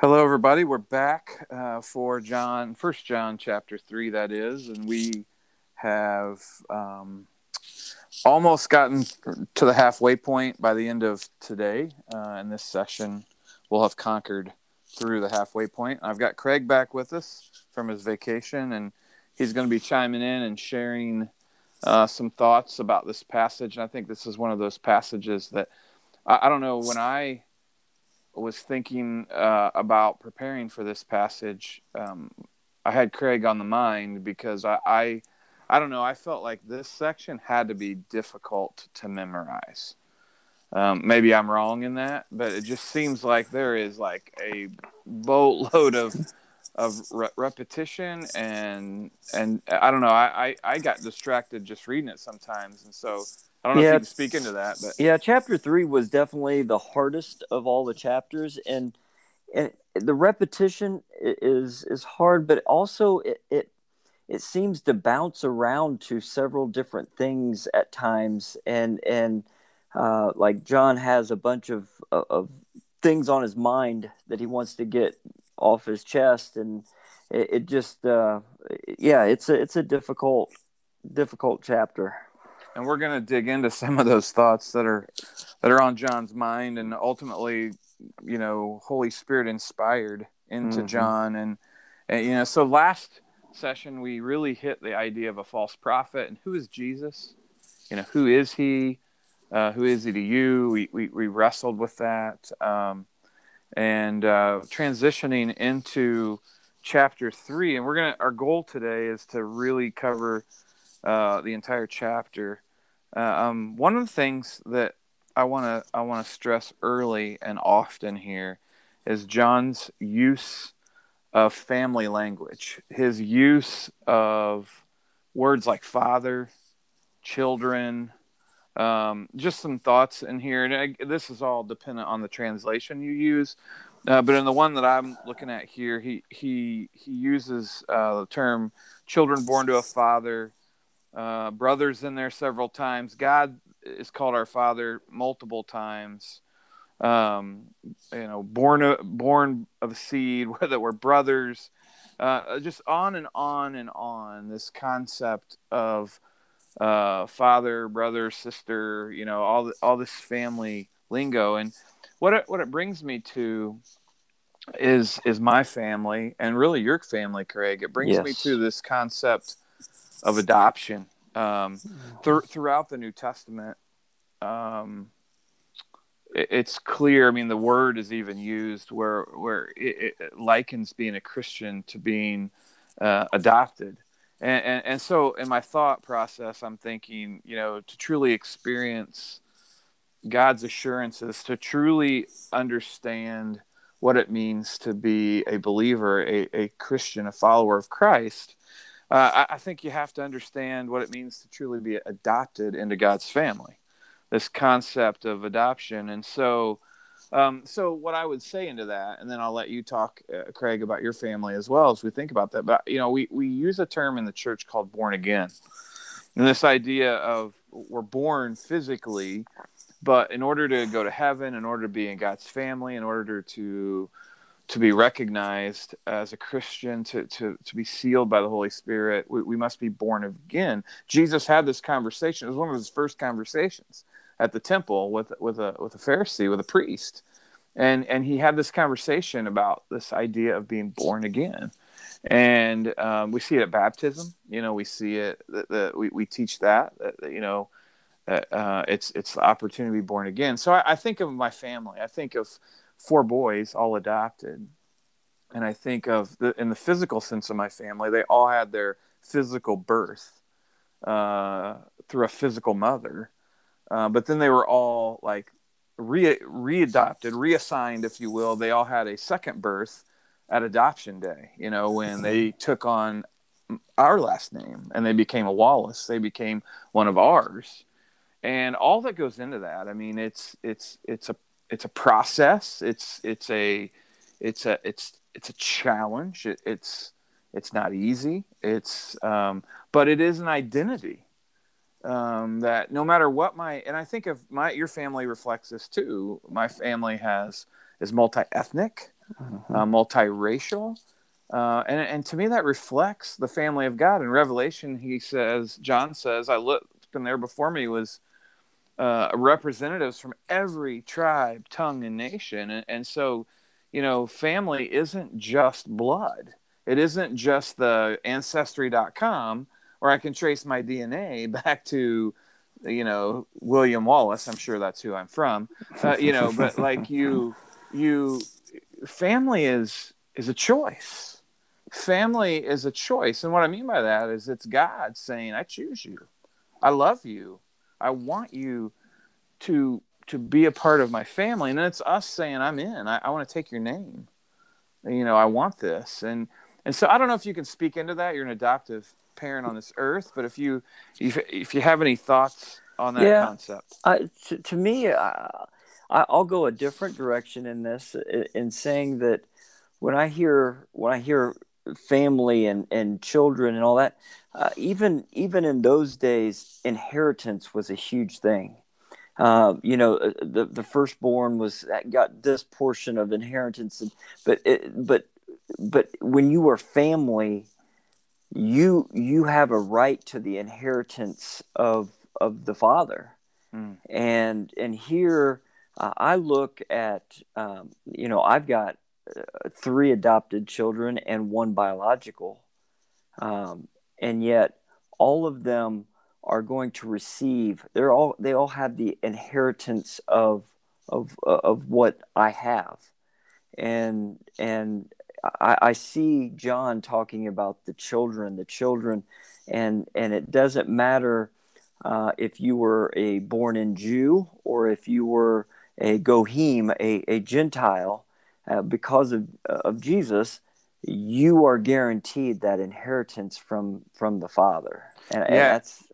Hello, everybody. We're back uh, for John, First John, chapter three. That is, and we have um, almost gotten to the halfway point by the end of today. Uh, in this session, we'll have conquered through the halfway point. I've got Craig back with us from his vacation, and he's going to be chiming in and sharing uh, some thoughts about this passage. And I think this is one of those passages that I, I don't know when I was thinking uh, about preparing for this passage. Um, I had Craig on the mind because I, I, I don't know. I felt like this section had to be difficult to memorize. Um, maybe I'm wrong in that, but it just seems like there is like a boatload of of re- repetition and and I don't know. I, I I got distracted just reading it sometimes, and so I don't know yeah, if you can speak into that, but yeah, chapter three was definitely the hardest of all the chapters, and, and the repetition is is hard, but also it, it it seems to bounce around to several different things at times, and and uh, like John has a bunch of of things on his mind that he wants to get off his chest, and it, it just uh, yeah, it's a it's a difficult difficult chapter and we're going to dig into some of those thoughts that are that are on John's mind and ultimately you know Holy Spirit inspired into mm-hmm. John. And, and you know so last session we really hit the idea of a false prophet and who is Jesus? You know who is he? Uh, who is he to you? We, we, we wrestled with that um, and uh, transitioning into chapter three. And we're gonna our goal today is to really cover uh, the entire chapter. Uh, um, one of the things that I want to I want to stress early and often here is John's use of family language. His use of words like father, children, um, just some thoughts in here. And I, this is all dependent on the translation you use. Uh, but in the one that I'm looking at here, he he he uses uh, the term "children born to a father," uh, brothers in there several times. God is called our Father multiple times. Um, you know, born born of seed, whether we're brothers, uh, just on and on and on. This concept of uh, father, brother, sister, you know, all the, all this family lingo, and what it, what it brings me to is is my family and really your family, Craig. It brings yes. me to this concept of adoption. Um, th- throughout the New Testament, um, it, it's clear. I mean, the word is even used where where it, it likens being a Christian to being uh, adopted. And, and, and so in my thought process, I'm thinking, you know, to truly experience God's assurances, to truly understand what it means to be a believer, a, a Christian, a follower of Christ, uh, I, I, think you have to understand what it means to truly be adopted into God's family. This concept of adoption, and so, um, so what I would say into that, and then I'll let you talk, uh, Craig, about your family as well as we think about that. But you know, we we use a term in the church called born again, and this idea of we're born physically, but in order to go to heaven, in order to be in God's family, in order to to be recognized as a Christian, to, to, to be sealed by the Holy Spirit, we, we must be born again. Jesus had this conversation. It was one of his first conversations at the temple with, with, a, with a Pharisee, with a priest. And, and he had this conversation about this idea of being born again. And um, we see it at baptism. You know, we see it, the, the, we, we teach that, you know, uh, it's, it's the opportunity to be born again. So I, I think of my family. I think of four boys, all adopted. And I think of the, in the physical sense of my family, they all had their physical birth uh, through a physical mother. Uh, but then they were all like re readopted, reassigned, if you will. They all had a second birth at adoption day, you know, when they took on our last name and they became a Wallace. They became one of ours. And all that goes into that, I mean, it's it's it's a it's a process. It's it's a it's a it's it's a challenge. It, it's it's not easy. It's um, but it is an identity um, that no matter what my and I think of my your family reflects this too. My family has is multi ethnic. mm-hmm. uh, multiracial. Uh, and, and to me, that reflects the family of God. In Revelation, he says, John says, I looked, and there before me was uh, representatives from every tribe, tongue, and nation. And, and so, you know, family isn't just blood. It isn't just the ancestry.com where I can trace my DNA back to, you know, William Wallace. I'm sure that's who I'm from. Uh, you know, but like you, you, family is is a choice. Family is a choice, and what I mean by that is it's God saying, "I choose you. I love you. I want you to to be a part of my family." And it's us saying, "I'm in. I, I want to take your name. You know, I want this." And and so I don't know if you can speak into that. You're an adoptive parent on this earth, but if you if, if you have any thoughts on that yeah, concept, uh, to, to me, uh, I, I'll go a different direction in this in saying that when I hear when I hear family and and children and all that, uh, even even in those days, inheritance was a huge thing. Uh, you know, uh, the the firstborn was got this portion of inheritance, and, but it, but but when you are family, you you have a right to the inheritance of of the father, mm. and and here uh, I look at um, you know I've got uh, three adopted children and one biological, um, and yet all of them are going to receive. They're all they all have the inheritance of of of what I have, and and I, I see John talking about the children, the children, and and it doesn't matter uh, if you were a born in Jew or if you were a Goyim, a, a Gentile, uh, because of of Jesus, you are guaranteed that inheritance from from the Father, and, and that's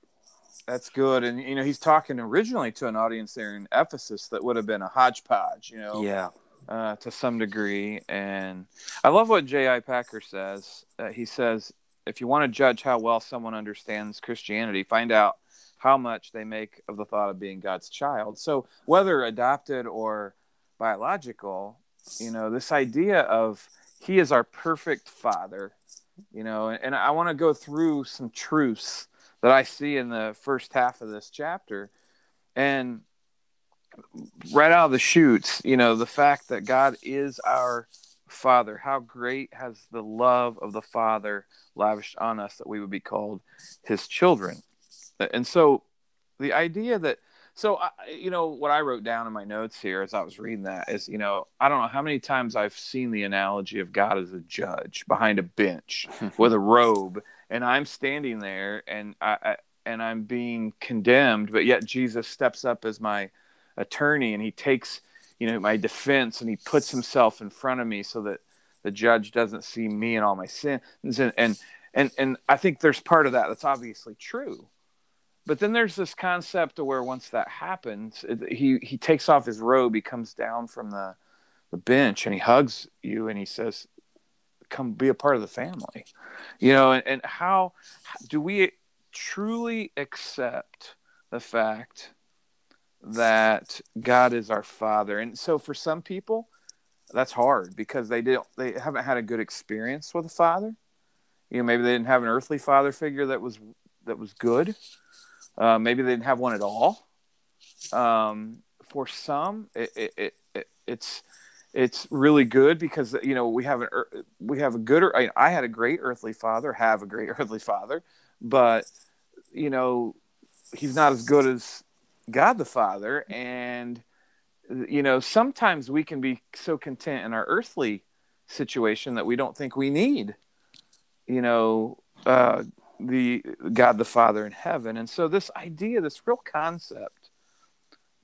that's good. And you know, he's talking originally to an audience there in Ephesus that would have been a hodgepodge. You know, yeah uh, to some degree. And I love what J.I. Packer says. Uh, he says, if you want to judge how well someone understands Christianity, find out how much they make of the thought of being God's child. So, whether adopted or biological, you know, this idea of He is our perfect Father, you know, and, and I want to go through some truths that I see in the first half of this chapter. And right out of the shoots, you know, the fact that God is our Father, how great has the love of the Father lavished on us that we would be called His children. And so, the idea that, so I, you know, what I wrote down in my notes here as I was reading that is, you know, I don't know how many times I've seen the analogy of God as a judge behind a bench with a robe, and I'm standing there and I, I and I'm being condemned, but yet Jesus steps up as my attorney and he takes you know my defense and he puts himself in front of me so that the judge doesn't see me and all my sins. And and and, and I think there's part of that that's obviously true but then there's this concept where once that happens it, he he takes off his robe he comes down from the the bench and he hugs you and he says come be a part of the family you know and, and how do we truly accept the fact that God is our Father. And so for some people, that's hard because they didn't they haven't had a good experience with a father. You know, maybe they didn't have an earthly father figure that was that was good. Uh, maybe they didn't have one at all. Um, for some, it, it, it, it's it's really good because you know we have an we have a good I, I had a great earthly father, have a great earthly father, but you know he's not as good as God the Father. And, you know, sometimes we can be so content in our earthly situation that we don't think we need, you know, uh, the God the Father in heaven. And so, this idea, this real concept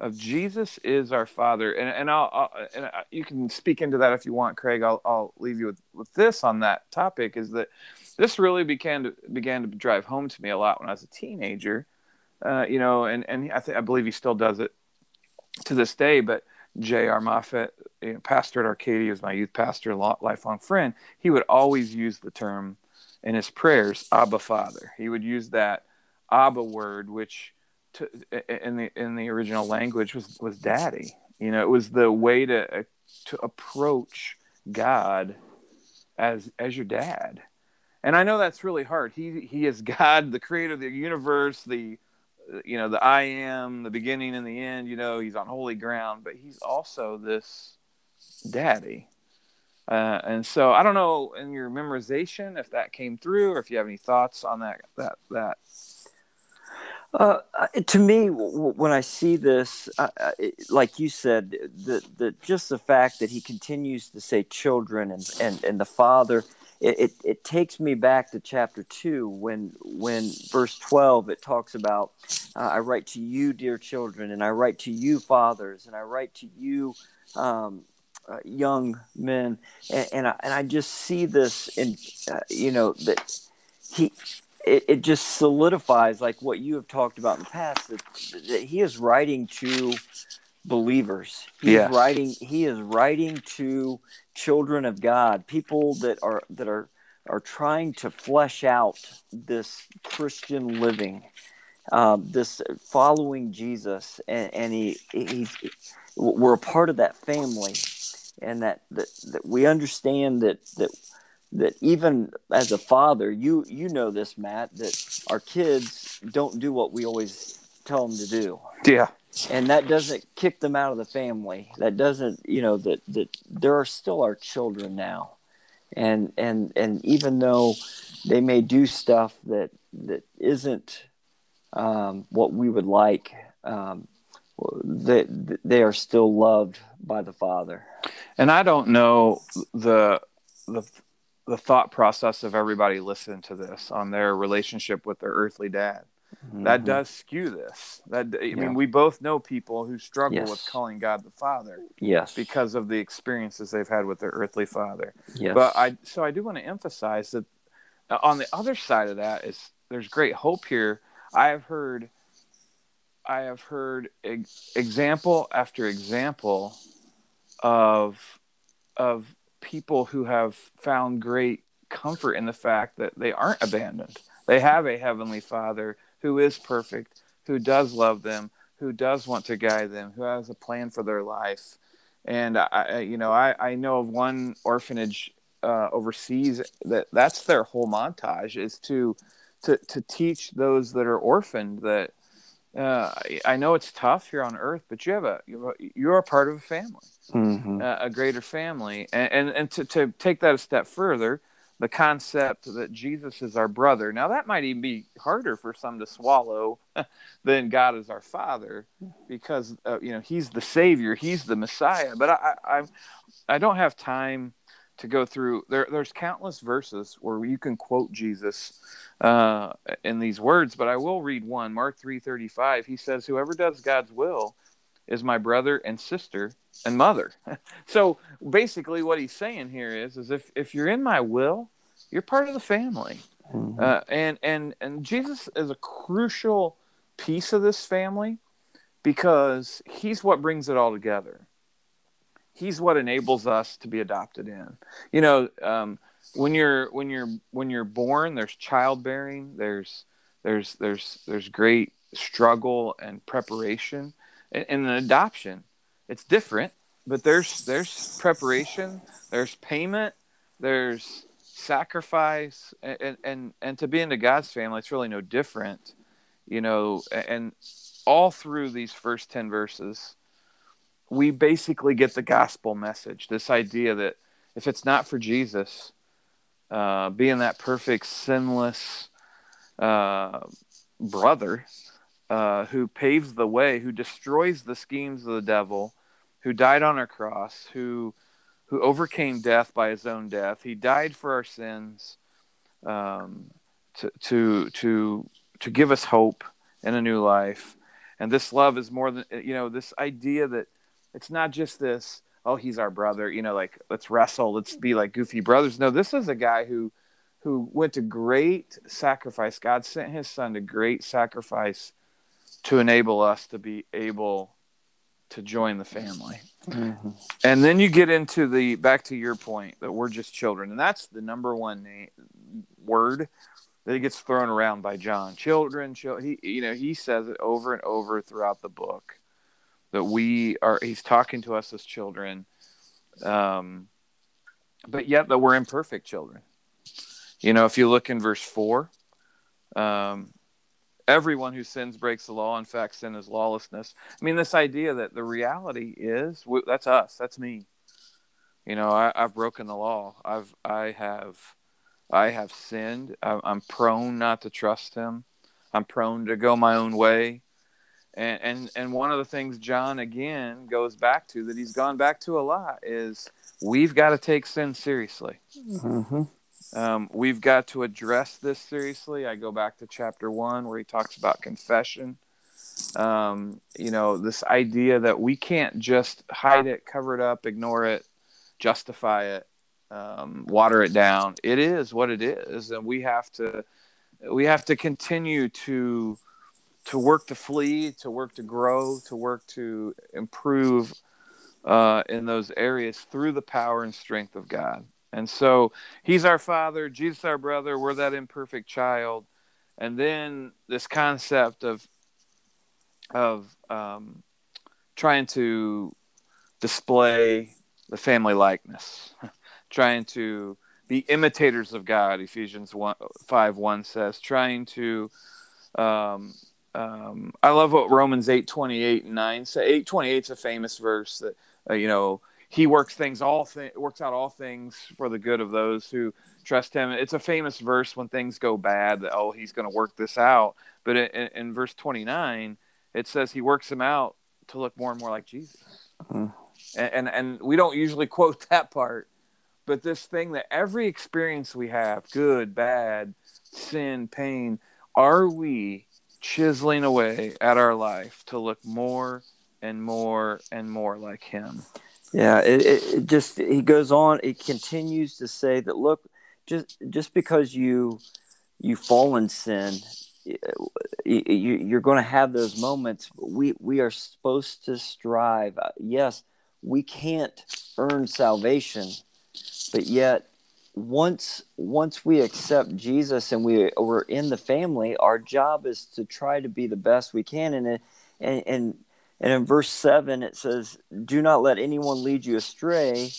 of Jesus is our Father, and, and I'll, I'll and you can speak into that if you want, Craig. I'll, I'll leave you with, with this on that topic. Is that this really began to began to drive home to me a lot when I was a teenager uh, you know, and and I I believe he still does it to this day. But J.R. Moffat, you know, pastor at Arcadia, is my youth pastor, lifelong friend. He would always use the term in his prayers, Abba Father. He would use that Abba word, which to, in the in the original language was was Daddy. You know, it was the way to uh, to approach God as as your dad. And I know that's really hard. He he is God, the creator of the universe, the you know, the I am, the beginning and the end, you know, he's on holy ground, but he's also this daddy. Uh, and so I don't know in your memorization if that came through or if you have any thoughts on that that that. Uh, to me, when I see this, uh, like you said, the, the just the fact that he continues to say children and, and, and the father, it, it, it takes me back to chapter two when when verse twelve it talks about uh, I write to you, dear children, and I write to you, fathers, and I write to you, um, uh, young men, and, and I, and I just see this in uh, you know that he it, it just solidifies like what you have talked about in the past that, that he is writing to believers. He's yes. writing he is writing to children of god people that are that are are trying to flesh out this christian living um, this following jesus and, and he he's we're a part of that family and that, that that we understand that that that even as a father, you you know this, Matt, that our kids don't do what we always tell them to do. Yeah. And that doesn't kick them out of the family. That doesn't, you know, that that there are still our children now. And and and even though they may do stuff that that isn't um, what we would like, um, they they are still loved by the Father. And I don't know the the the thought process of everybody listening to this on their relationship with their earthly dad. Mm-hmm. That does skew this. That I yeah. mean, we both know people who struggle yes. with calling God the Father. Yes. Because of the experiences they've had with their earthly father. Yes. But I so I do want to emphasize that uh, on the other side of that is there's great hope here. I have heard I have heard example after example of of people who have found great comfort in the fact that they aren't abandoned. They have a heavenly Father who is perfect, who does love them, who does want to guide them, who has a plan for their life. And I, you know, I, I know of one orphanage uh, overseas that that's their whole montage is to to to teach those that are orphaned that uh, I know it's tough here on Earth, but you have a you're a part of a family, mm-hmm. uh, a greater family, and and, and to, to take that a step further, the concept that Jesus is our brother. Now that might even be harder for some to swallow than God is our Father, because uh, you know He's the Savior, He's the Messiah. But I I I don't have time to go through there there's countless verses where you can quote jesus uh, in these words but i will read one mark 335 he says whoever does god's will is my brother and sister and mother so basically what he's saying here is is if if you're in my will you're part of the family mm-hmm. uh, and and and jesus is a crucial piece of this family because he's what brings it all together he's what enables us to be adopted in. You know, um, when you're when you're when you're born, there's childbearing, there's there's there's there's great struggle and preparation, and an adoption, it's different. But there's there's preparation, there's payment, there's sacrifice, and and and to be into God's family, it's really no different. You know, and all through these first ten verses we basically get the gospel message this idea that if it's not for Jesus, uh, being that perfect, sinless uh, brother uh, who paves the way, who destroys the schemes of the devil, who died on a cross, who who overcame death by his own death. He died for our sins um, to to to to give us hope and a new life. And this love is more than you know. This idea that it's not just this, oh, he's our brother, you know, like let's wrestle, let's be like goofy brothers. No, this is a guy who who went to great sacrifice. God sent his son to great sacrifice to enable us to be able to join the family. Mm-hmm. And then you get into the back to your point that we're just children, and that's the number one name, word that gets thrown around by John. Children, children. He, you know, he says it over and over throughout the book that we are he's talking to us as children um, but yet that we're imperfect children. You know, if you look in verse four, um, everyone who sins breaks the law. In fact, sin is lawlessness. I mean, this idea that the reality is that's us, that's me. You know, I, have broken the law. I've, I have, I have sinned. I'm prone not to trust Him. I'm prone to go my own way. And, and and one of the things John again goes back to that he's gone back to a lot is we've got to take sin seriously. Mm-hmm. Um, we've got to address this seriously. I go back to chapter one where he talks about confession. Um, you know, this idea that we can't just hide it, cover it up, ignore it, justify it, um, water it down. It is what it is, and we have to we have to continue to to work to flee, to work to grow, to work to improve uh, in those areas through the power and strength of God. And so he's our father, Jesus our brother, we're that imperfect child. And then this concept of of um, trying to display the family likeness, trying to be imitators of God, Ephesians 1, 5 1 says, trying to um, um, I love what Romans eight twenty eight and nine say. Eight twenty eight is a famous verse that uh, you know he works things all th- works out all things for the good of those who trust him. It's a famous verse when things go bad that oh he's going to work this out. But in, in, verse twenty nine it says he works them out to look more and more like Jesus. Mm-hmm. And, and and we don't usually quote that part, but this thing that every experience we have, good, bad, sin, pain, are we chiseling away at our life to look more and more and more like him. Yeah, it, it, just he goes on. It continues to say that look, just just because you you fall in sin, you, you're going to have those moments. We we are supposed to strive. Uh, yes, we can't earn salvation, but yet once once we accept Jesus and we we're in the family, our job is to try to be the best we can. And and and, and in verse seven it says, "Do not let anyone lead you astray.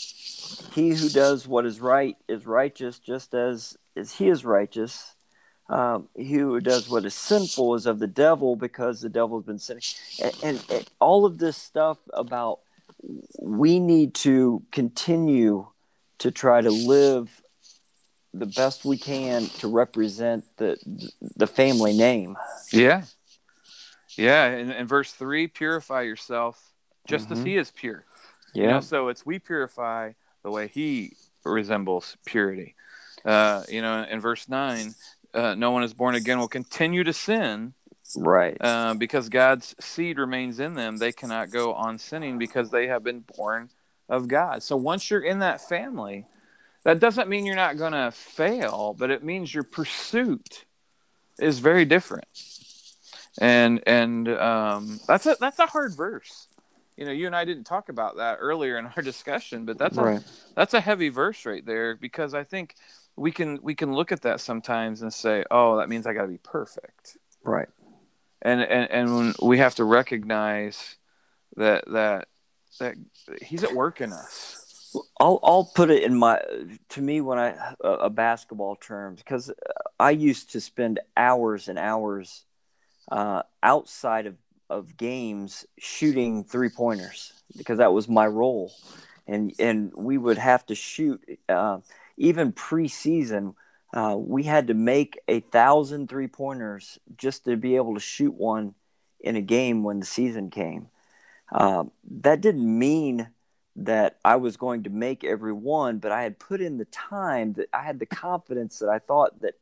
He who does what is right is righteous, just as as he is righteous." Um, he who does what is sinful is of the devil because the devil has been sinning. And, and, and all of this stuff about we need to continue to try to live the best we can to represent the the family name. Yeah, yeah. In, in verse three, purify yourself just mm-hmm. as He is pure. Yeah. You know, so it's we purify the way He resembles purity. Uh, you know, in verse nine, uh, no one is born again will continue to sin. Right. Uh, because God's seed remains in them, they cannot go on sinning because they have been born of God. So once you're in that family, that doesn't mean you're not going to fail, but it means your pursuit is very different. And and um, that's a that's a hard verse. You know, you and I didn't talk about that earlier in our discussion, but that's right. a that's a heavy verse right there because I think we can we can look at that sometimes and say, "Oh, that means I got to be perfect." Right. And and and we have to recognize that that that he's at work in us I'll I'll put it in my to me when I uh, basketball terms because I used to spend hours and hours uh, outside of of games shooting three pointers because that was my role, and and we would have to shoot uh, even preseason. Uh, we had to make a thousand three pointers just to be able to shoot one in a game when the season came. Uh, that didn't mean that I was going to make every one, but I had put in the time that I had the confidence that I thought that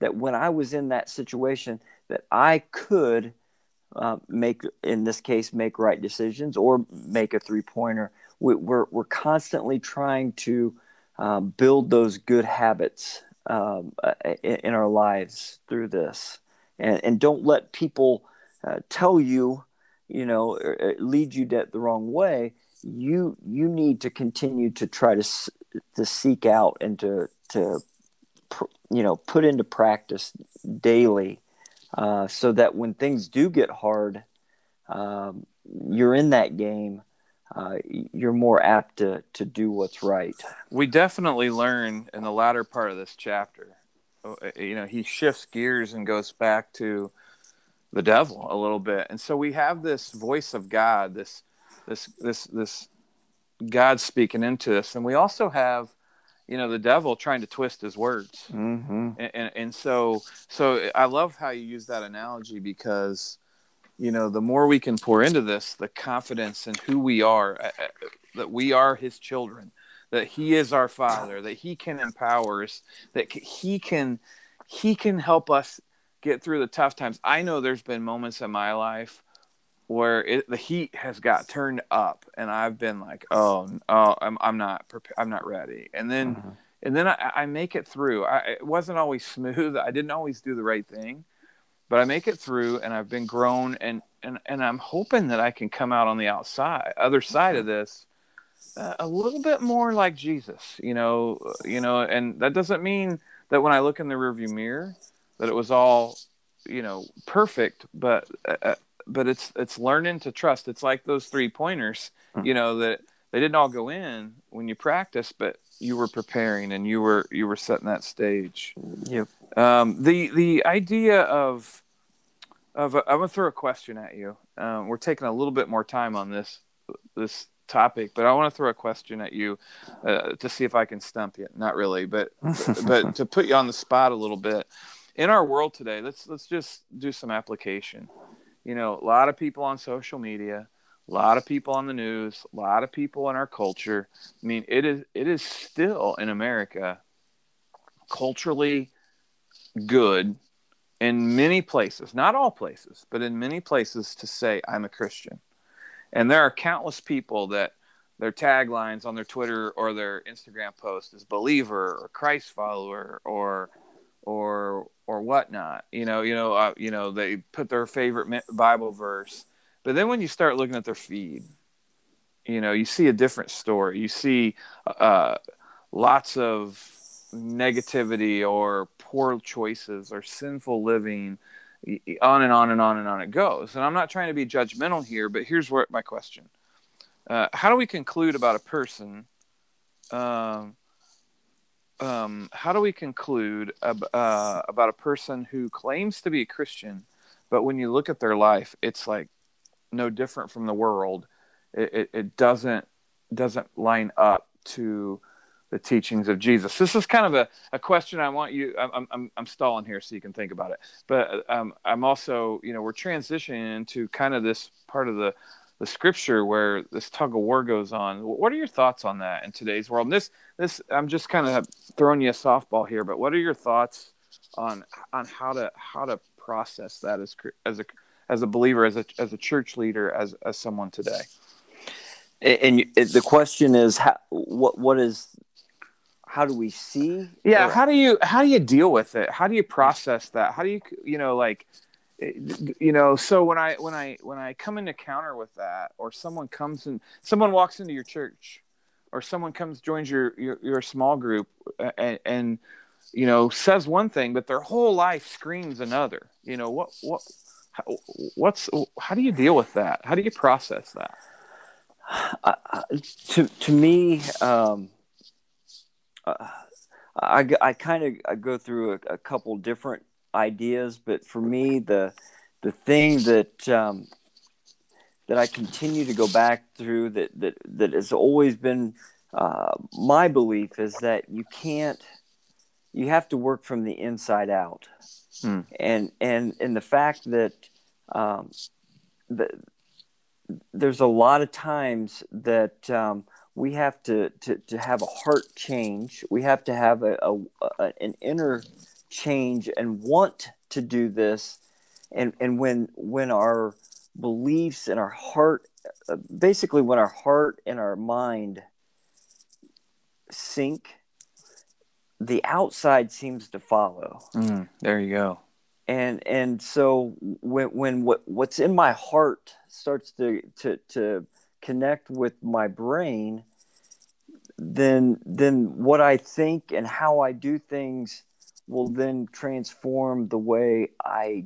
that when I was in that situation that I could uh, make in this case make right decisions or make a three pointer. We, we're we're constantly trying to um, build those good habits um, uh, in, in, our lives through this, and and don't let people uh, tell you, you know, lead you the wrong way you you need to continue to try to to seek out and to to you know put into practice daily uh, so that when things do get hard um, you're in that game uh, you're more apt to to do what's right. We definitely learn in the latter part of this chapter. uh, You know, he shifts gears and goes back to the devil a little bit, and so we have this voice of God, this this this this God speaking into us, and we also have you know the devil trying to twist his words Mm-hmm. and, and, and so so i love how you use that analogy because you know the more we can pour into this the confidence in who we are uh, uh, that we are his children that he is our father that he can empower us that he can he can help us get through the tough times i know there's been moments in my life where it, the heat has got turned up and i've been like oh oh i'm, I'm not prepared i'm not ready and then Mhm. and then I, I make it through. I, it wasn't always smooth. I didn't always do the right thing, but I make it through, and I've been grown, and and and I'm hoping that I can come out on the outside, other side of this, uh, a little bit more like Jesus. You know, uh, you know, and that doesn't mean that when I look in the rearview mirror, that it was all, you know, perfect, but. Uh, uh, but it's it's learning to trust. It's like those three pointers, you know, that they didn't all go in when you practice, but you were preparing and you were you were setting that stage. Yep. Um, the the idea of of I'm gonna throw a question at you. Um, we're taking a little bit more time on this this topic, but I want to throw a question at you uh, to see if I can stump you. Not really, but but to put you on the spot a little bit. In our world today, let's let's just do some application. You know, a lot of people on social media, a lot of people on the news, a lot of people in our culture. I mean, it is it is still in America culturally good in many places, not all places, but in many places to say I'm a Christian. And there are countless people that their taglines on their Twitter or their Instagram post is believer or Christ follower or or or whatnot. You know, you know, uh, you know, they put their favorite Bible verse, but then when you start looking at their feed, you know, you see a different story. You see uh, lots of negativity or poor choices or sinful living. On and on and on and on it goes. And I'm not trying to be judgmental here, but here's where my question: uh, How do we conclude about a person? Um, um, how do we conclude ab- uh, about a person who claims to be a Christian, but when you look at their life, it's like no different from the world. It, it, it doesn't doesn't line up to the teachings of Jesus. This is kind of a, a question I want you. I'm, I'm, I'm stalling here so you can think about it. But um, I'm also, you know, we're transitioning into kind of this part of the the scripture where this tug of war goes on. What are your thoughts on that in today's world? And this this I'm just kind of throwing you a softball here, but what are your thoughts on on how to how to process that as as a as a believer, as a as a church leader, as as someone today? And, and the question is, how, what what is, how do we see? yeah or- how do you how do you deal with it how do you process that how do you you know like you know so when i when i when i come into counter with that or someone comes and someone walks into your church or someone comes joins your your, your small group uh, and, and you know says one thing but their whole life screams another you know what what how, what's how do you deal with that? How do you process that? I- to to me, um, uh, I, I kind of I go through a, a couple different ideas, but for me, the the thing that um, that I continue to go back through that that that has always been uh, my belief is that you can't you have to work from the inside out, Hmm. and and and the fact that um, that there's a lot of times that um, we have to, to, to have a heart change. We have to have a, a, a an inner change and want to do this. And and when when our beliefs and our heart, uh, basically when our heart and our mind sync the outside seems to follow there you go and and so when when what what's in my heart starts to to to connect with my brain then then what i think and how i do things will then transform the way i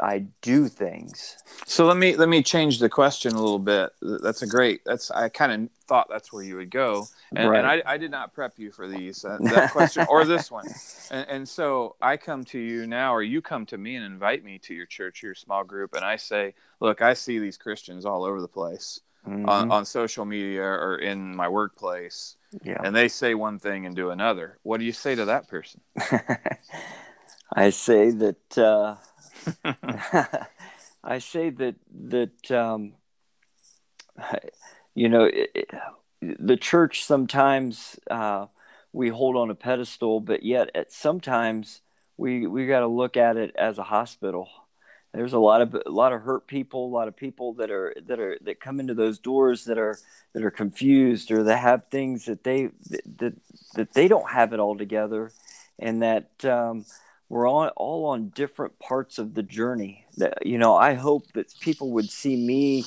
I do things. So let me let me change the question a little bit. That's a great. That's I kind of thought that's where you would go, and, right. and I, I, did not prep you for these uh, that question or this one, and, and so I come to you now, or you come to me and invite me to your church, your small group, and I say, look, I see these Christians all over the place mm-hmm. on, on social media or in my workplace, yeah. and they say one thing and do another. What do you say to that person? I say that. Uh I say that that um, you know it, it, the church sometimes uh, we hold on a pedestal, but yet at sometimes we we got to look at it as a hospital. There's a lot of a lot of hurt people, a lot of people that are that are that come into those doors that are that are confused or that have things that they that that they don't have it all together, and that um, we're all, all on different parts of the journey. That, you know, I hope that people would see me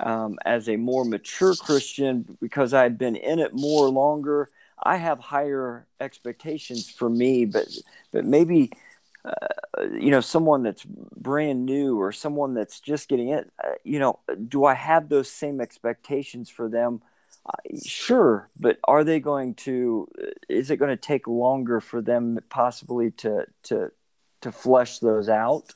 um, as a more mature Christian because I've been in it more longer. I have higher expectations for me, but but maybe uh, you know someone that's brand new or someone that's just getting it. Uh, you know, do I have those same expectations for them? Uh, sure, but are they going to? Is it going to take longer for them possibly to to to flesh those out?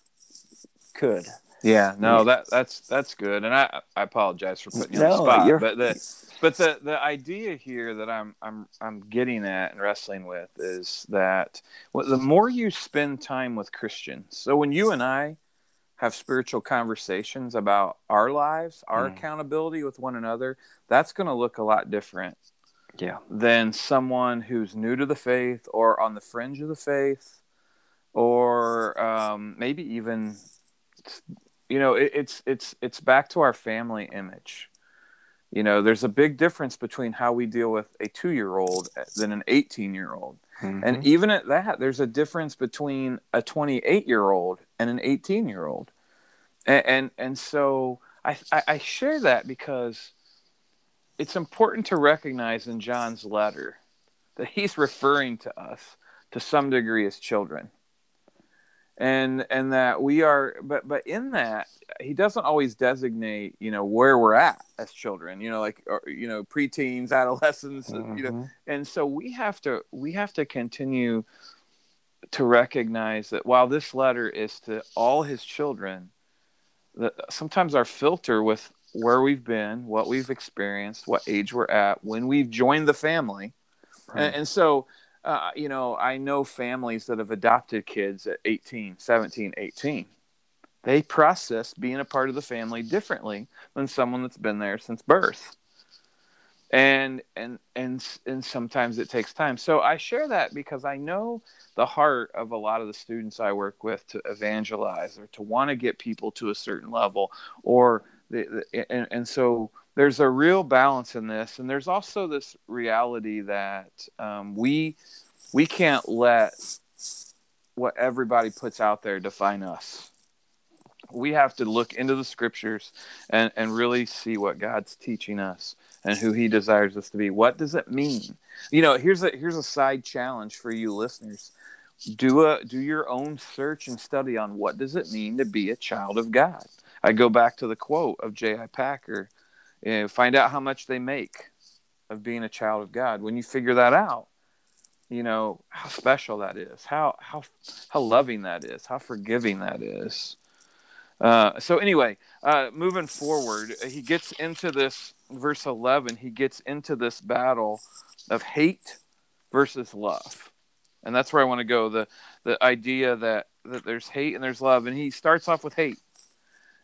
Could. Yeah, no, that that's that's good, and I I apologize for putting you no, on the spot, but the but the the idea here that I'm I'm I'm getting at and wrestling with is that well, the more you spend time with Christians, so when you and I have spiritual conversations about our lives, our mm. accountability with one another, that's going to look a lot different. Yeah. Than someone who's new to the faith or on the fringe of the faith, or um, maybe even, you know, it, it's it's it's back to our family image. You know, there's a big difference between how we deal with a two year old than an 18 year old. Mm-hmm. And even at that, there's a difference between a 28 year old and an 18 year old. And, and, and so I, I, I share that because it's important to recognize in John's letter that he's referring to us to some degree as children and and that we are but but in that he doesn't always designate you know where we're at as children you know like or, you know preteens adolescents mm-hmm. you know mm-hmm. and so we have to we have to continue to recognize that while this letter is to all his children that sometimes our filter with where we've been what we've experienced what age we're at when we've joined the family right. and, and so uh, you know, I know families that have adopted kids at 18, 17, 18. They process being a part of the family differently than someone that's been there since birth. And and and and sometimes it takes time. So I share that because I know the heart of a lot of the students I work with to evangelize or to want to get people to a certain level or the, the and, and so there's a real balance in this, and there's also this reality that um, we we can't let what everybody puts out there define us. We have to look into the scriptures and, and really see what God's teaching us and who He desires us to be. What does it mean? You know, here's a here's a side challenge for you listeners. Do a do your own search and study on what does it mean to be a child of God. I go back to the quote of J.I. Packer you find out how much they make of being a child of God. When you figure that out, you know how special that is, how how how loving that is, how forgiving that is. Uh, so anyway, uh, moving forward, he gets into this verse eleven. He gets into this battle of hate versus love, and that's where I want to go. the The idea that that there's hate and there's love, and he starts off with hate.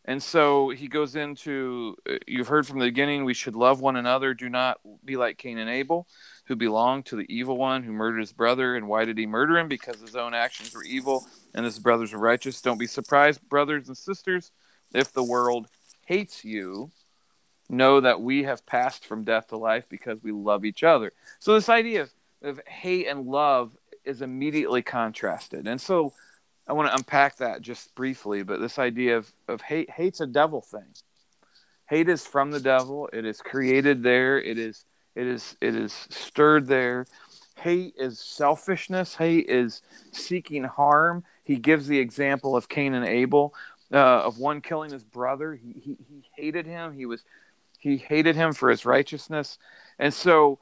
And so he goes into, uh, you've heard from the beginning, we should love one another. Do not be like Cain and Abel, who belonged to the evil one who murdered his brother. And why did he murder him? Because his own actions were evil and his brothers were righteous. Don't be surprised, brothers and sisters, if the world hates you. Know that we have passed from death to life because we love each other. So, this idea of, of hate and love is immediately contrasted. And so, I want to unpack that just briefly, but this idea of, of hate hate's a devil thing. Hate is from the devil. It is created there. It is it is it is stirred there. Hate is selfishness. Hate is seeking harm. He gives the example of Cain and Abel, uh, of one killing his brother. He, he he hated him. He was he hated him for his righteousness, and so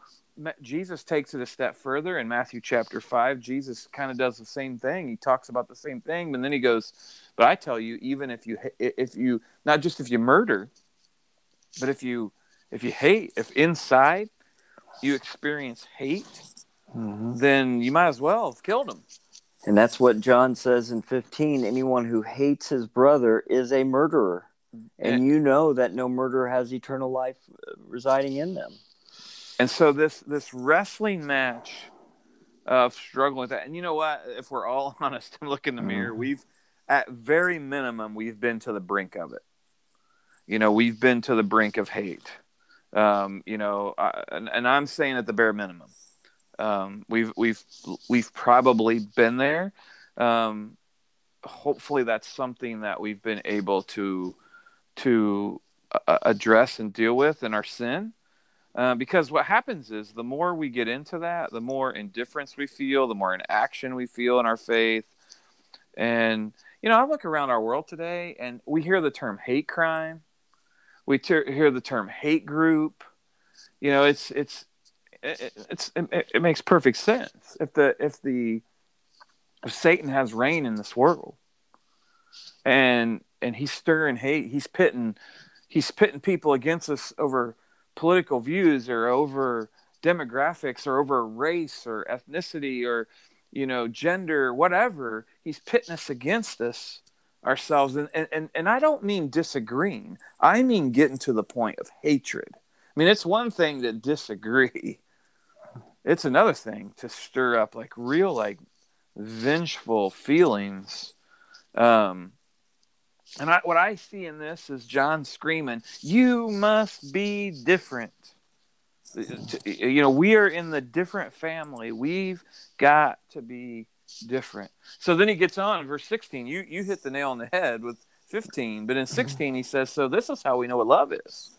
Jesus takes it a step further in Matthew chapter 5. Jesus kind of does the same thing. He talks about the same thing, but then he goes, "But I tell you, even if you if you not just if you murder, but if you if you hate, if inside you experience hate, mm-hmm. then you might as well have killed him." And that's what John says in 15, anyone who hates his brother is a murderer. And, and you know that no murderer has eternal life residing in them and so this this wrestling match of struggling with that and you know what? If we're all honest and look in the mirror mm-hmm. we've at very minimum we've been to the brink of it. You know we've been to the brink of hate. Um, you know and, and, i'm saying at the bare minimum. Um, we've we've we've probably been there. Um, hopefully that's something that we've been able to to uh, address and deal with in our sin uh, because what happens is the more we get into that, the more indifference we feel, the more inaction we feel in our faith. And, you know, I look around our world today and we hear the term hate crime, we ter- hear the term hate group. You know, it's, it's, it, it's, it, it makes perfect sense. If the, if the, if Satan has reign in this world and, and he's stirring hate, he's pitting, he's pitting people against us over political views or over demographics or over race or ethnicity or you know gender whatever he's pitting us against us ourselves. And, and and i don't mean disagreeing. I mean getting to the point of hatred. I mean it's one thing to disagree. It's another thing to stir up like real like vengeful feelings. Um and I, what I see in this is John screaming, "You must be different." You know, we are in the different family. We've got to be different. So then he gets on verse 16. You you hit the nail on the head with 15, but in mm-hmm. 16 he says, "So this is how we know what love is."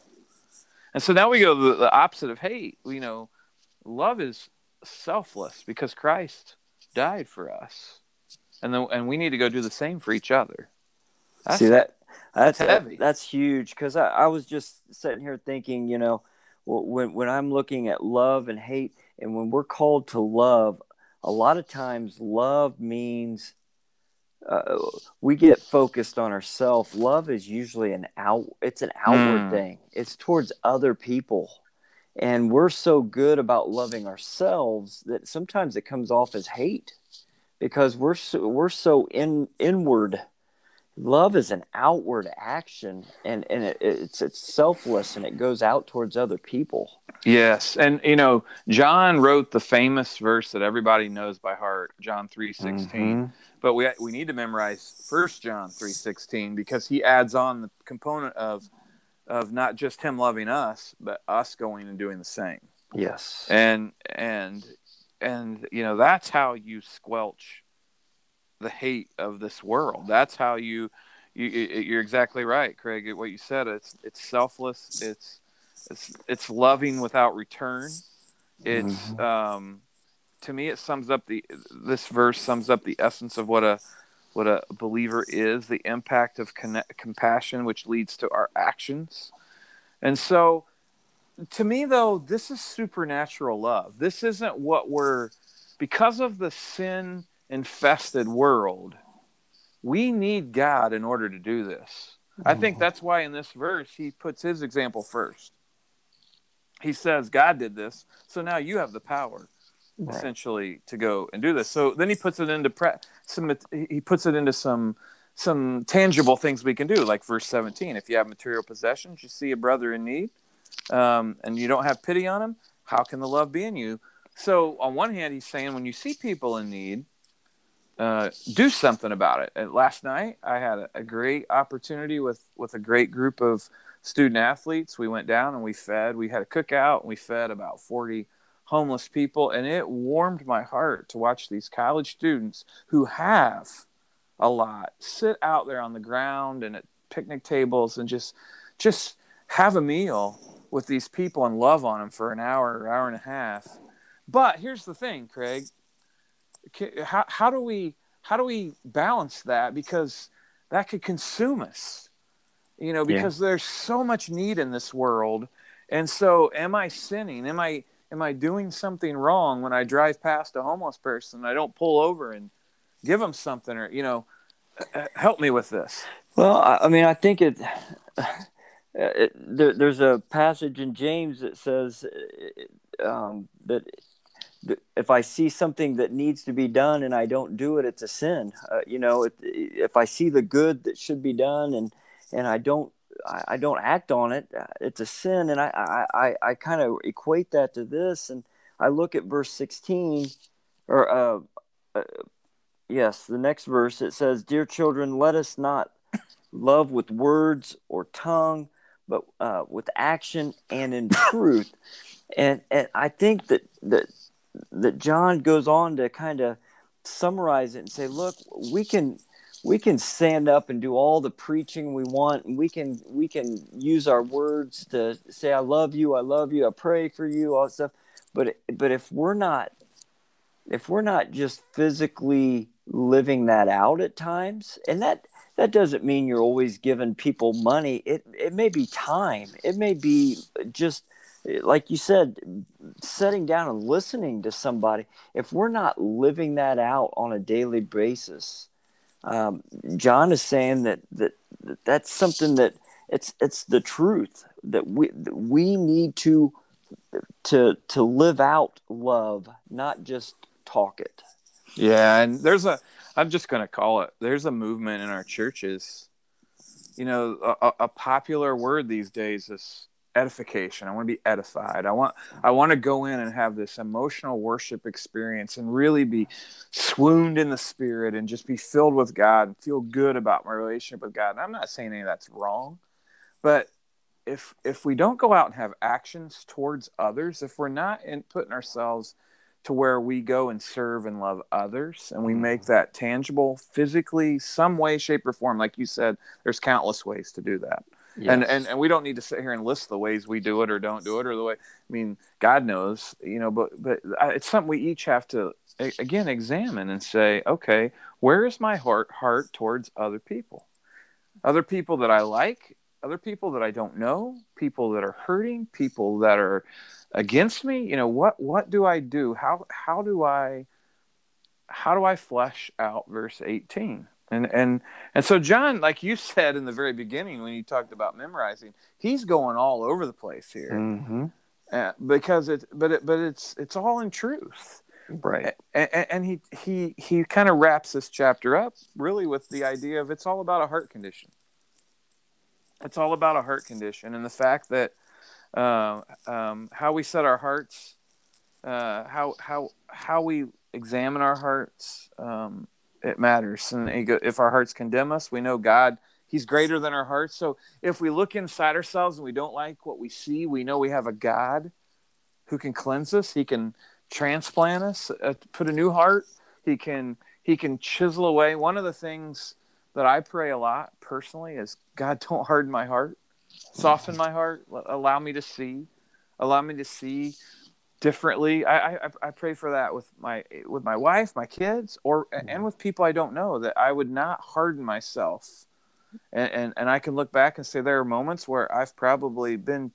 And so now we go the, the opposite of hate. You know, love is selfless because Christ died for us, and then and we need to go do the same for each other. That's, See that that's heavy. That's huge because I, I was just sitting here thinking, you know, when when I'm looking at love and hate, and when we're called to love, a lot of times love means uh, we get focused on ourselves. Love is usually an out. It's an outward mm. thing. It's towards other people, and we're so good about loving ourselves that sometimes it comes off as hate because we're so, we're so in inward love is an outward action and, and it, it's it's selfless and it goes out towards other people. Yes and you know john wrote the famous verse that everybody knows by heart john 3 16 mm-hmm. but we we need to memorize first john 3 16 because he adds on the component of of not just him loving us but us going and doing the same. Yes. And and and you know that's how you squelch the hate of this world. That's how you, you you're exactly right, Craig. What you said. It's it's selfless. It's it's it's loving without return. It's mm-hmm. um, to me it sums up the this verse sums up the essence of what a what a believer is, the impact of connect, compassion, which leads to our actions. And so, to me, though, this is supernatural love. This isn't what we're, because of the sin infested world, we need God in order to do this. I think mm-hmm. that's why in this verse he puts his example first. He says, God did this, so now you have the power right. essentially to go and do this. So then he puts it into pre- some he puts it into some some tangible things we can do, like verse 17. If you have material possessions, you see a brother in need, um, and you don't have pity on him, how can the love be in you? So on one hand, he's saying when you see people in need, uh, do something about it. And last night, I had a, great opportunity with with a great group of student athletes. We went down and we fed. We had a cookout and we fed about forty homeless people, and it warmed my heart to watch these college students who have a lot sit out there on the ground and at picnic tables and just just have a meal with these people and love on them for an hour or hour and a half. But here's the thing, Craig how, how do we how do we balance that because that could consume us. You know, because yeah. there's so much need in this world. And so am I sinning? Am I am I doing something wrong when I drive past a homeless person? I don't pull over and give them something or you know, help me with this. Well, I mean, I think it, it there, there's a passage in James that says um, that if I see something that needs to be done and I don't do it, it's a sin. Uh, you know, if, if I see the good that should be done and and I don't I, don't act on it, uh, it's a sin. And I I, I kind of equate that to this, and I look at verse sixteen, or uh, uh, yes, the next verse. It says, "Dear children, let us not love with words or tongue, but uh, with action and in truth." And and I think that that that John goes on to kind of summarize it and say, look, we can we can stand up and do all the preaching we want and we can we can use our words to say I love you, I love you, I pray for you, all that stuff. But but if we're not if we're not just physically living that out at times, and that that doesn't mean you're always giving people money. It it may be time. It may be just like you said, sitting down and listening to somebody, if we're not living that out on a daily basis, um, John is saying that, that that that's something that it's it's the truth that we that we need to to to live out love, not just talk it. Yeah, and there's a I'm just going to call it. There's a movement in our churches. You know, a, a popular word these days is edification. I want to be edified. I want I want to go in and have this emotional worship experience and really be swooned in the spirit and just be filled with God and feel good about my relationship with God. And I'm not saying any of that's wrong, but if if we don't go out and have actions towards others, if we're not in putting ourselves to where we go and serve and love others and we make mm-hmm. that tangible physically some way shape or form like you said there's countless ways to do that Yes. And, and and we don't need to sit here and list the ways we do it or don't do it or the way I mean God knows you know but but it's something we each have to again examine and say okay where is my heart heart towards other people? Other people that I like other people that I don't know people that are hurting people that are against me you know what what do I do? How how do I how do I flesh out verse 18 and and and so John, like you said in the very beginning when you talked about memorizing, he's going all over the place here, mm-hmm. uh, because it, but it, but it's it's all in truth, right? And, and he he he kind of wraps this chapter up really with the idea of it's all about a heart condition. It's all about a heart condition, and the fact that uh, um, how we set our hearts, uh, how how how we examine our hearts. Um, it matters. And if our hearts condemn us, we know God, He's greater than our hearts. So if we look inside ourselves and we don't like what we see, we know we have a God who can cleanse us. He can transplant us, uh, put a new heart. He can He can chisel away. One of the things that I pray a lot personally is God, don't harden my heart, soften my heart, allow me to see, allow me to see differently. I, I, I pray for that with my with my wife, my kids, or and mm-hmm. with people I don't know that I would not harden myself. And, and and I can look back and say there are moments where I've probably been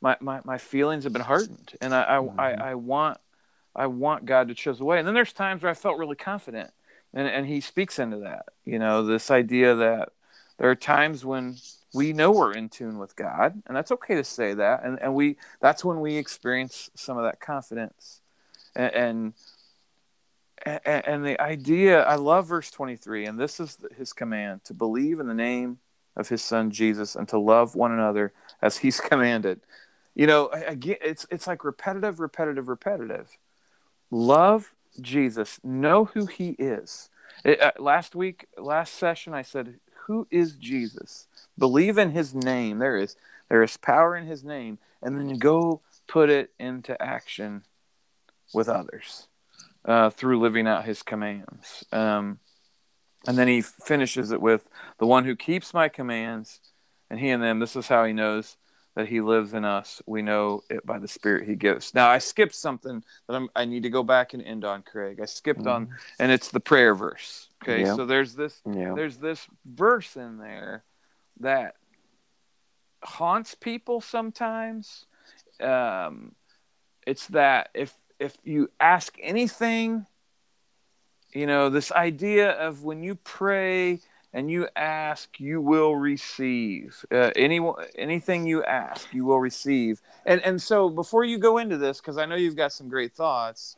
my, my, my feelings have been hardened and I, I, mm-hmm. I, I want I want God to chisel away. And then there's times where I felt really confident and, and he speaks into that. You know, this idea that there are times when we know we're in tune with God, and that's okay to say that. And and we that's when we experience some of that confidence. And and, and the idea, I love verse 23, and this is his command to believe in the name of his son Jesus and to love one another as he's commanded. You know, again, it's it's like repetitive, repetitive, repetitive. Love Jesus, know who he is. It, uh, last week, last session, I said, "Who is Jesus?" Believe in his name. There is there is power in his name, and then go put it into action with others uh, through living out his commands. Um, and then he finishes it with the one who keeps my commands, and he and them. This is how he knows that he lives in us. We know it by the Spirit he gives. Now, I skipped something that I'm, i need to go back and end on, Craig. I skipped mm-hmm. on, and it's the prayer verse. Okay, yeah. so there's this yeah. there's this verse in there that haunts people sometimes. Um, it's that if if you ask anything, you know this idea of when you pray and you ask, you will receive. Uh, any anything you ask, you will receive. And and so before you go into this, because I know you've got some great thoughts,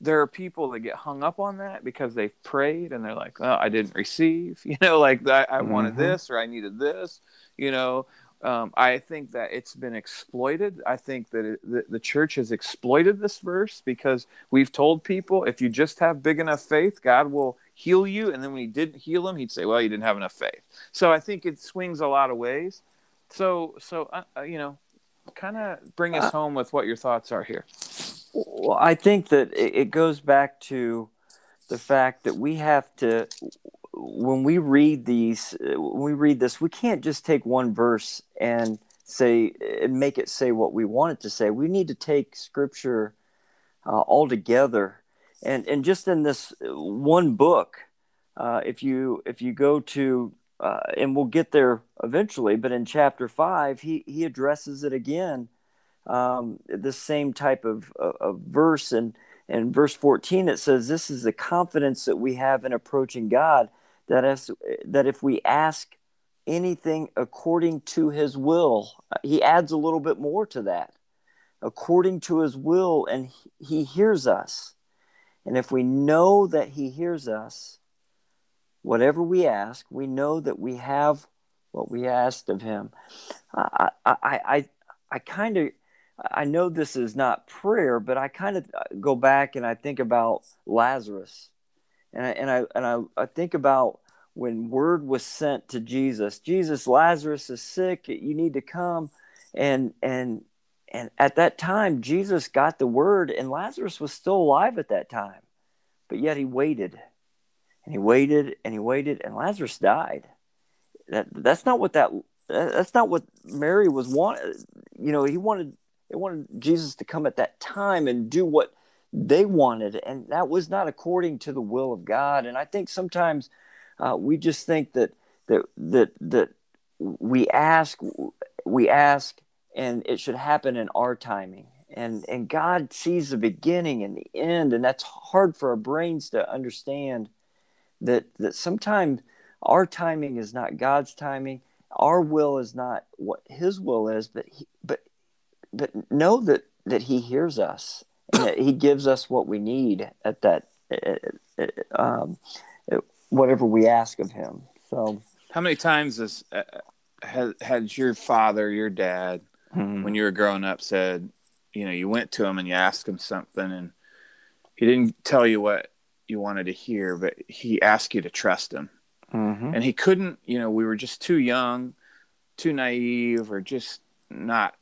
there are people that get hung up on that because they've prayed and they're like, "Oh, I didn't receive." You know, like I, I wanted mm-hmm. this or I needed this. You know, um, I think that it's been exploited. I think that it, the, the, church has exploited this verse because we've told people if you just have big enough faith, God will heal you. And then when He didn't heal him, He'd say, "Well, you didn't have enough faith." So I think it swings a lot of ways. So, so uh, uh you know, kind of bring us uh, home with what your thoughts are here. Well, I think that it goes back to the fact that we have to when we read these when we read this we can't just take one verse and say and make it say what we want it to say. We need to take scripture uh, all together and and just in this one book uh, if you if you go to uh, and we'll get there eventually but in chapter 5 he he addresses it again um, the same type of, of, of verse. And in verse 14 it says this is the confidence that we have in approaching god that as that if we ask anything according to his will he adds a little bit more to that according to his will and he hears us. And if we know that he hears us whatever we ask we know that we have what we asked of him. I i i, I kind of I know this is not prayer, but I kind of uh, go back and I think about Lazarus and I, and I and I, I think about when word was sent to Jesus, Jesus, Lazarus is sick. You need to come, and and and at that time, Jesus got the word, and Lazarus was still alive at that time, but yet he waited, and he waited, and he waited, and Lazarus died. That that's not what that that's not what Mary was wanted. You know, he wanted they wanted Jesus to come at that time and do what they wanted, and that was not according to the will of God. And I think sometimes uh, we just think that that that that we ask, we ask, and it should happen in our timing. And and God sees the beginning and the end, and that's hard for our brains to understand. That that sometimes our timing is not God's timing. Our will is not what His will is, but he, but but know that that He hears us and that He gives us what we need at that um, whatever we ask of Him. So, how many times has uh, has, has your father, your dad, mm-hmm. when you were growing up, said, you know, you went to him and you asked him something, and he didn't tell you what you wanted to hear, but he asked you to trust him. Mm-hmm. And he couldn't, you know, we were just too young, too naive, or just not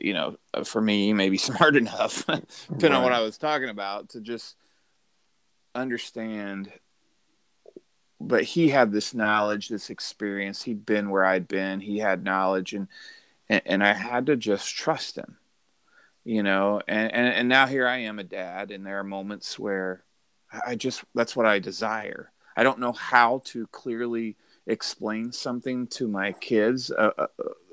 you know, for me, maybe smart enough, depending right. on what I was talking about, to just understand. But he had this knowledge, this experience. He'd been where I'd been. He had knowledge, and and, and I had to just trust him, you know. And, and and now here I am, a dad, and there are moments where I just that's what I desire. I don't know how to clearly explain something to my kids. Uh, uh,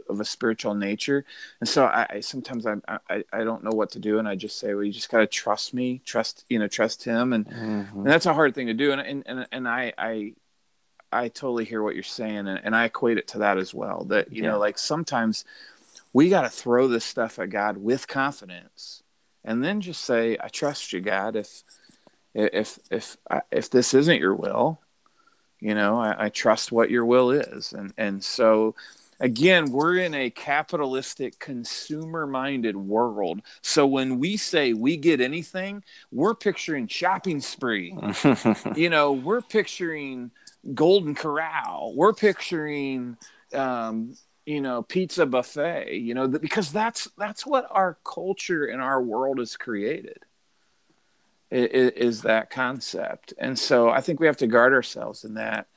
of a spiritual nature. And so i, I sometimes I, I i don't know what to do. And i just say well you just got to trust me trust you know trust him. And, mm-hmm. and that's a hard thing to do. And and and, and i i i totally hear what you're saying. And, and i equate it to that as well that you yeah. know like sometimes we got to throw this stuff at god with confidence and then just say i trust you god. If if if if this isn't your will you know I, I trust what your will is. And and so again, we're in a capitalistic, consumer minded world. So when we say we get anything, we're picturing shopping spree. you know, we're picturing Golden Corral. We're picturing, um, you know, pizza buffet. You know, because that's that's what our culture and our world has created. Is, is that concept, and so I think we have to guard ourselves in that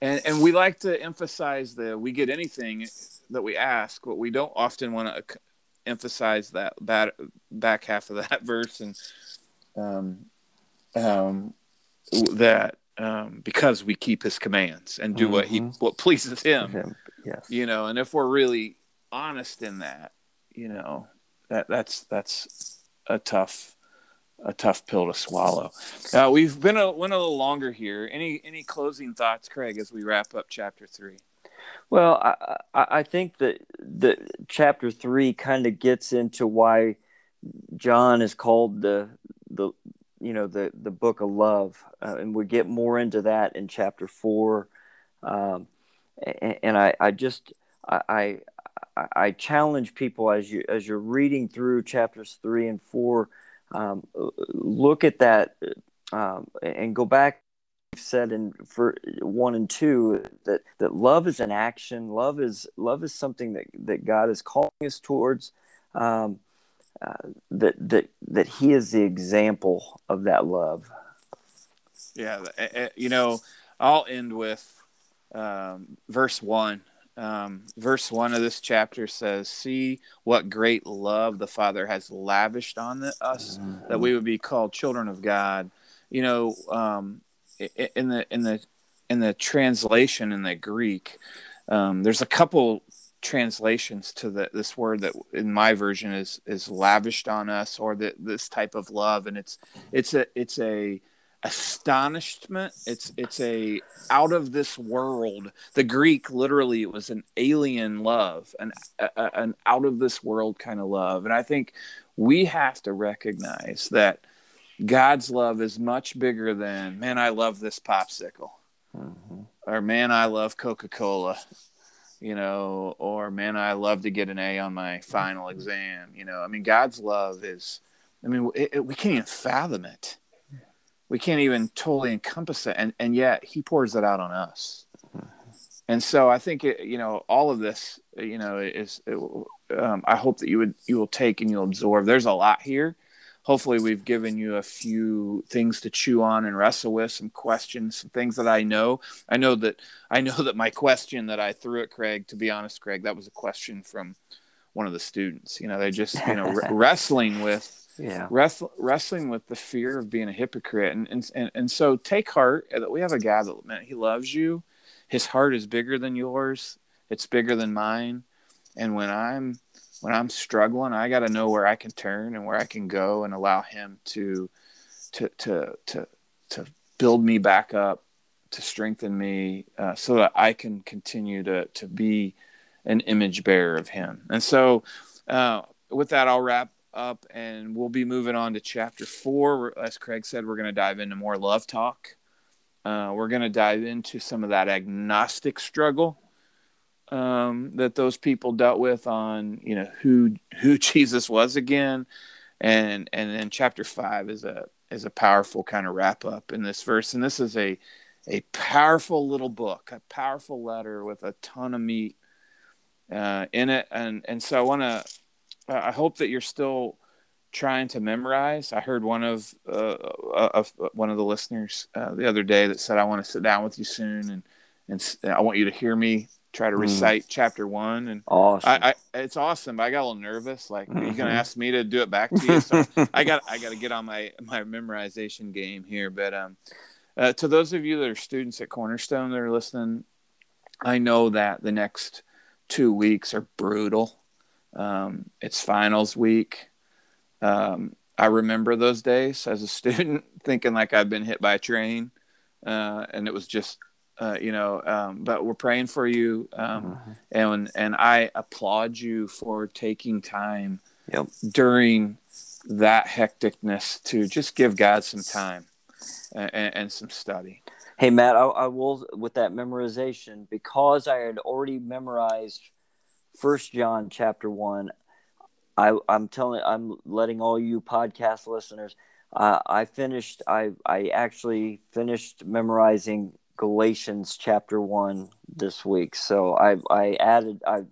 and and we like to emphasize that we get anything that we ask, but we don't often want to emphasize that back back half of that verse and um, um, that um, because we keep his commands and do mm-hmm. what he mm-hmm. what pleases him. him. Yes. You know, and if we're really honest in that, you know, that that's that's a tough a tough pill to swallow. Uh, we've been a went a little longer here. Any any closing thoughts, Craig, as we wrap up chapter three? Well, I I think that the chapter three kind of gets into why John is called the the you know the the book of love, uh, and we get more into that in chapter four. Um, and, and I I just I, I I challenge people as you as you're reading through chapters three and four um, look at that um, and go back said in for one and two that that love is an action. Love is love is something that that god is calling us towards. Um, uh, that that that he is the example of that love. Yeah eh, eh, you know i'll end with um, verse one um, verse one of this chapter says, "See what great love the Father has lavished on the, us, mm-hmm. that we would be called children of God." You know, um, in the in the in the translation in the Greek, um, there's a couple translations to the, this word that in my version is is lavished on us, or that this type of love, and it's it's a it's a astonishment. It's it's a out of this world the greek literally it was an alien love an a, an out of this world kind of love. And i think we have to recognize that god's love is much bigger than man i love this popsicle mm-hmm. or man i love coca-cola you know or man i love to get an a on my final exam you know. I mean god's love is i mean it, it, we can't even fathom it we can't even totally encompass it. And and yet he pours it out on us. And so i think it, you know all of this you know is it, um, i hope that you would you will take and you'll absorb. There's a lot here. Hopefully we've given you a few things to chew on and wrestle with some questions some things that i know. I know that i know that my question that i threw at craig to be honest craig that was a question from one of the students. You know they're just you know wrestling with yeah. Wrestle, wrestling with the fear of being a hypocrite. And, and and and so take heart that we have a god that man he loves you. His heart is bigger than yours. It's bigger than mine. And when i'm when i'm struggling i got to know where i can turn and where i can go and allow him to to to to to build me back up to strengthen me uh, so that i can continue to to be an image bearer of him. And so uh, with that i'll wrap up and we'll be moving on to chapter four. As Craig said, we're going to dive into more love talk. Uh, we're going to dive into some of that agnostic struggle um, that those people dealt with on, you know, who who Jesus was again, and and then chapter five is a is a powerful kind of wrap up in this verse, and this is a a powerful little book, a powerful letter with a ton of meat uh, in it, and and so I want to I hope that you're still trying to memorize. I heard one of uh, of one of the listeners uh, the other day that said, "I want to sit down with you soon, and and I want you to hear me try to hmm. recite mm. chapter one." And awesome, I, I, it's awesome. But I got a little nervous. Like, mm-hmm. are you going to ask me to do it back to you? So I got I got to get on my my memorization game here. But um, uh, to those of you that are students at Cornerstone that are listening, I know that the next two weeks are brutal um, it's finals week. Um, I remember those days as a student thinking like I'd been hit by a train. Uh, and it was just, uh, you know, um, but we're praying for you. Um, mm-hmm. and, and I applaud you for taking time yep. during that hecticness to just give God some time and, and some study. Hey, Matt, I, I will, with that memorization, because I had already memorized First John chapter one. I, I'm telling, I'm letting all you podcast listeners. Uh, I finished. I I actually finished memorizing Galatians chapter one this week. So I I added. I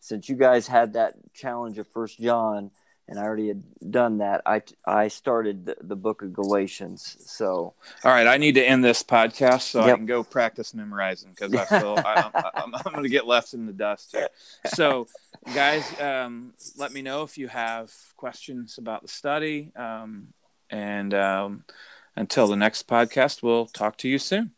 since you guys had that challenge of First John, and I already had done that. I I started the, the book of Galatians. So, all right, I need to end this podcast so yep. I can go practice memorizing because I feel I, am I'm going to get left in the dust here. So, guys, um, let me know if you have questions about the study. Um, and um, until the next podcast, we'll talk to you soon.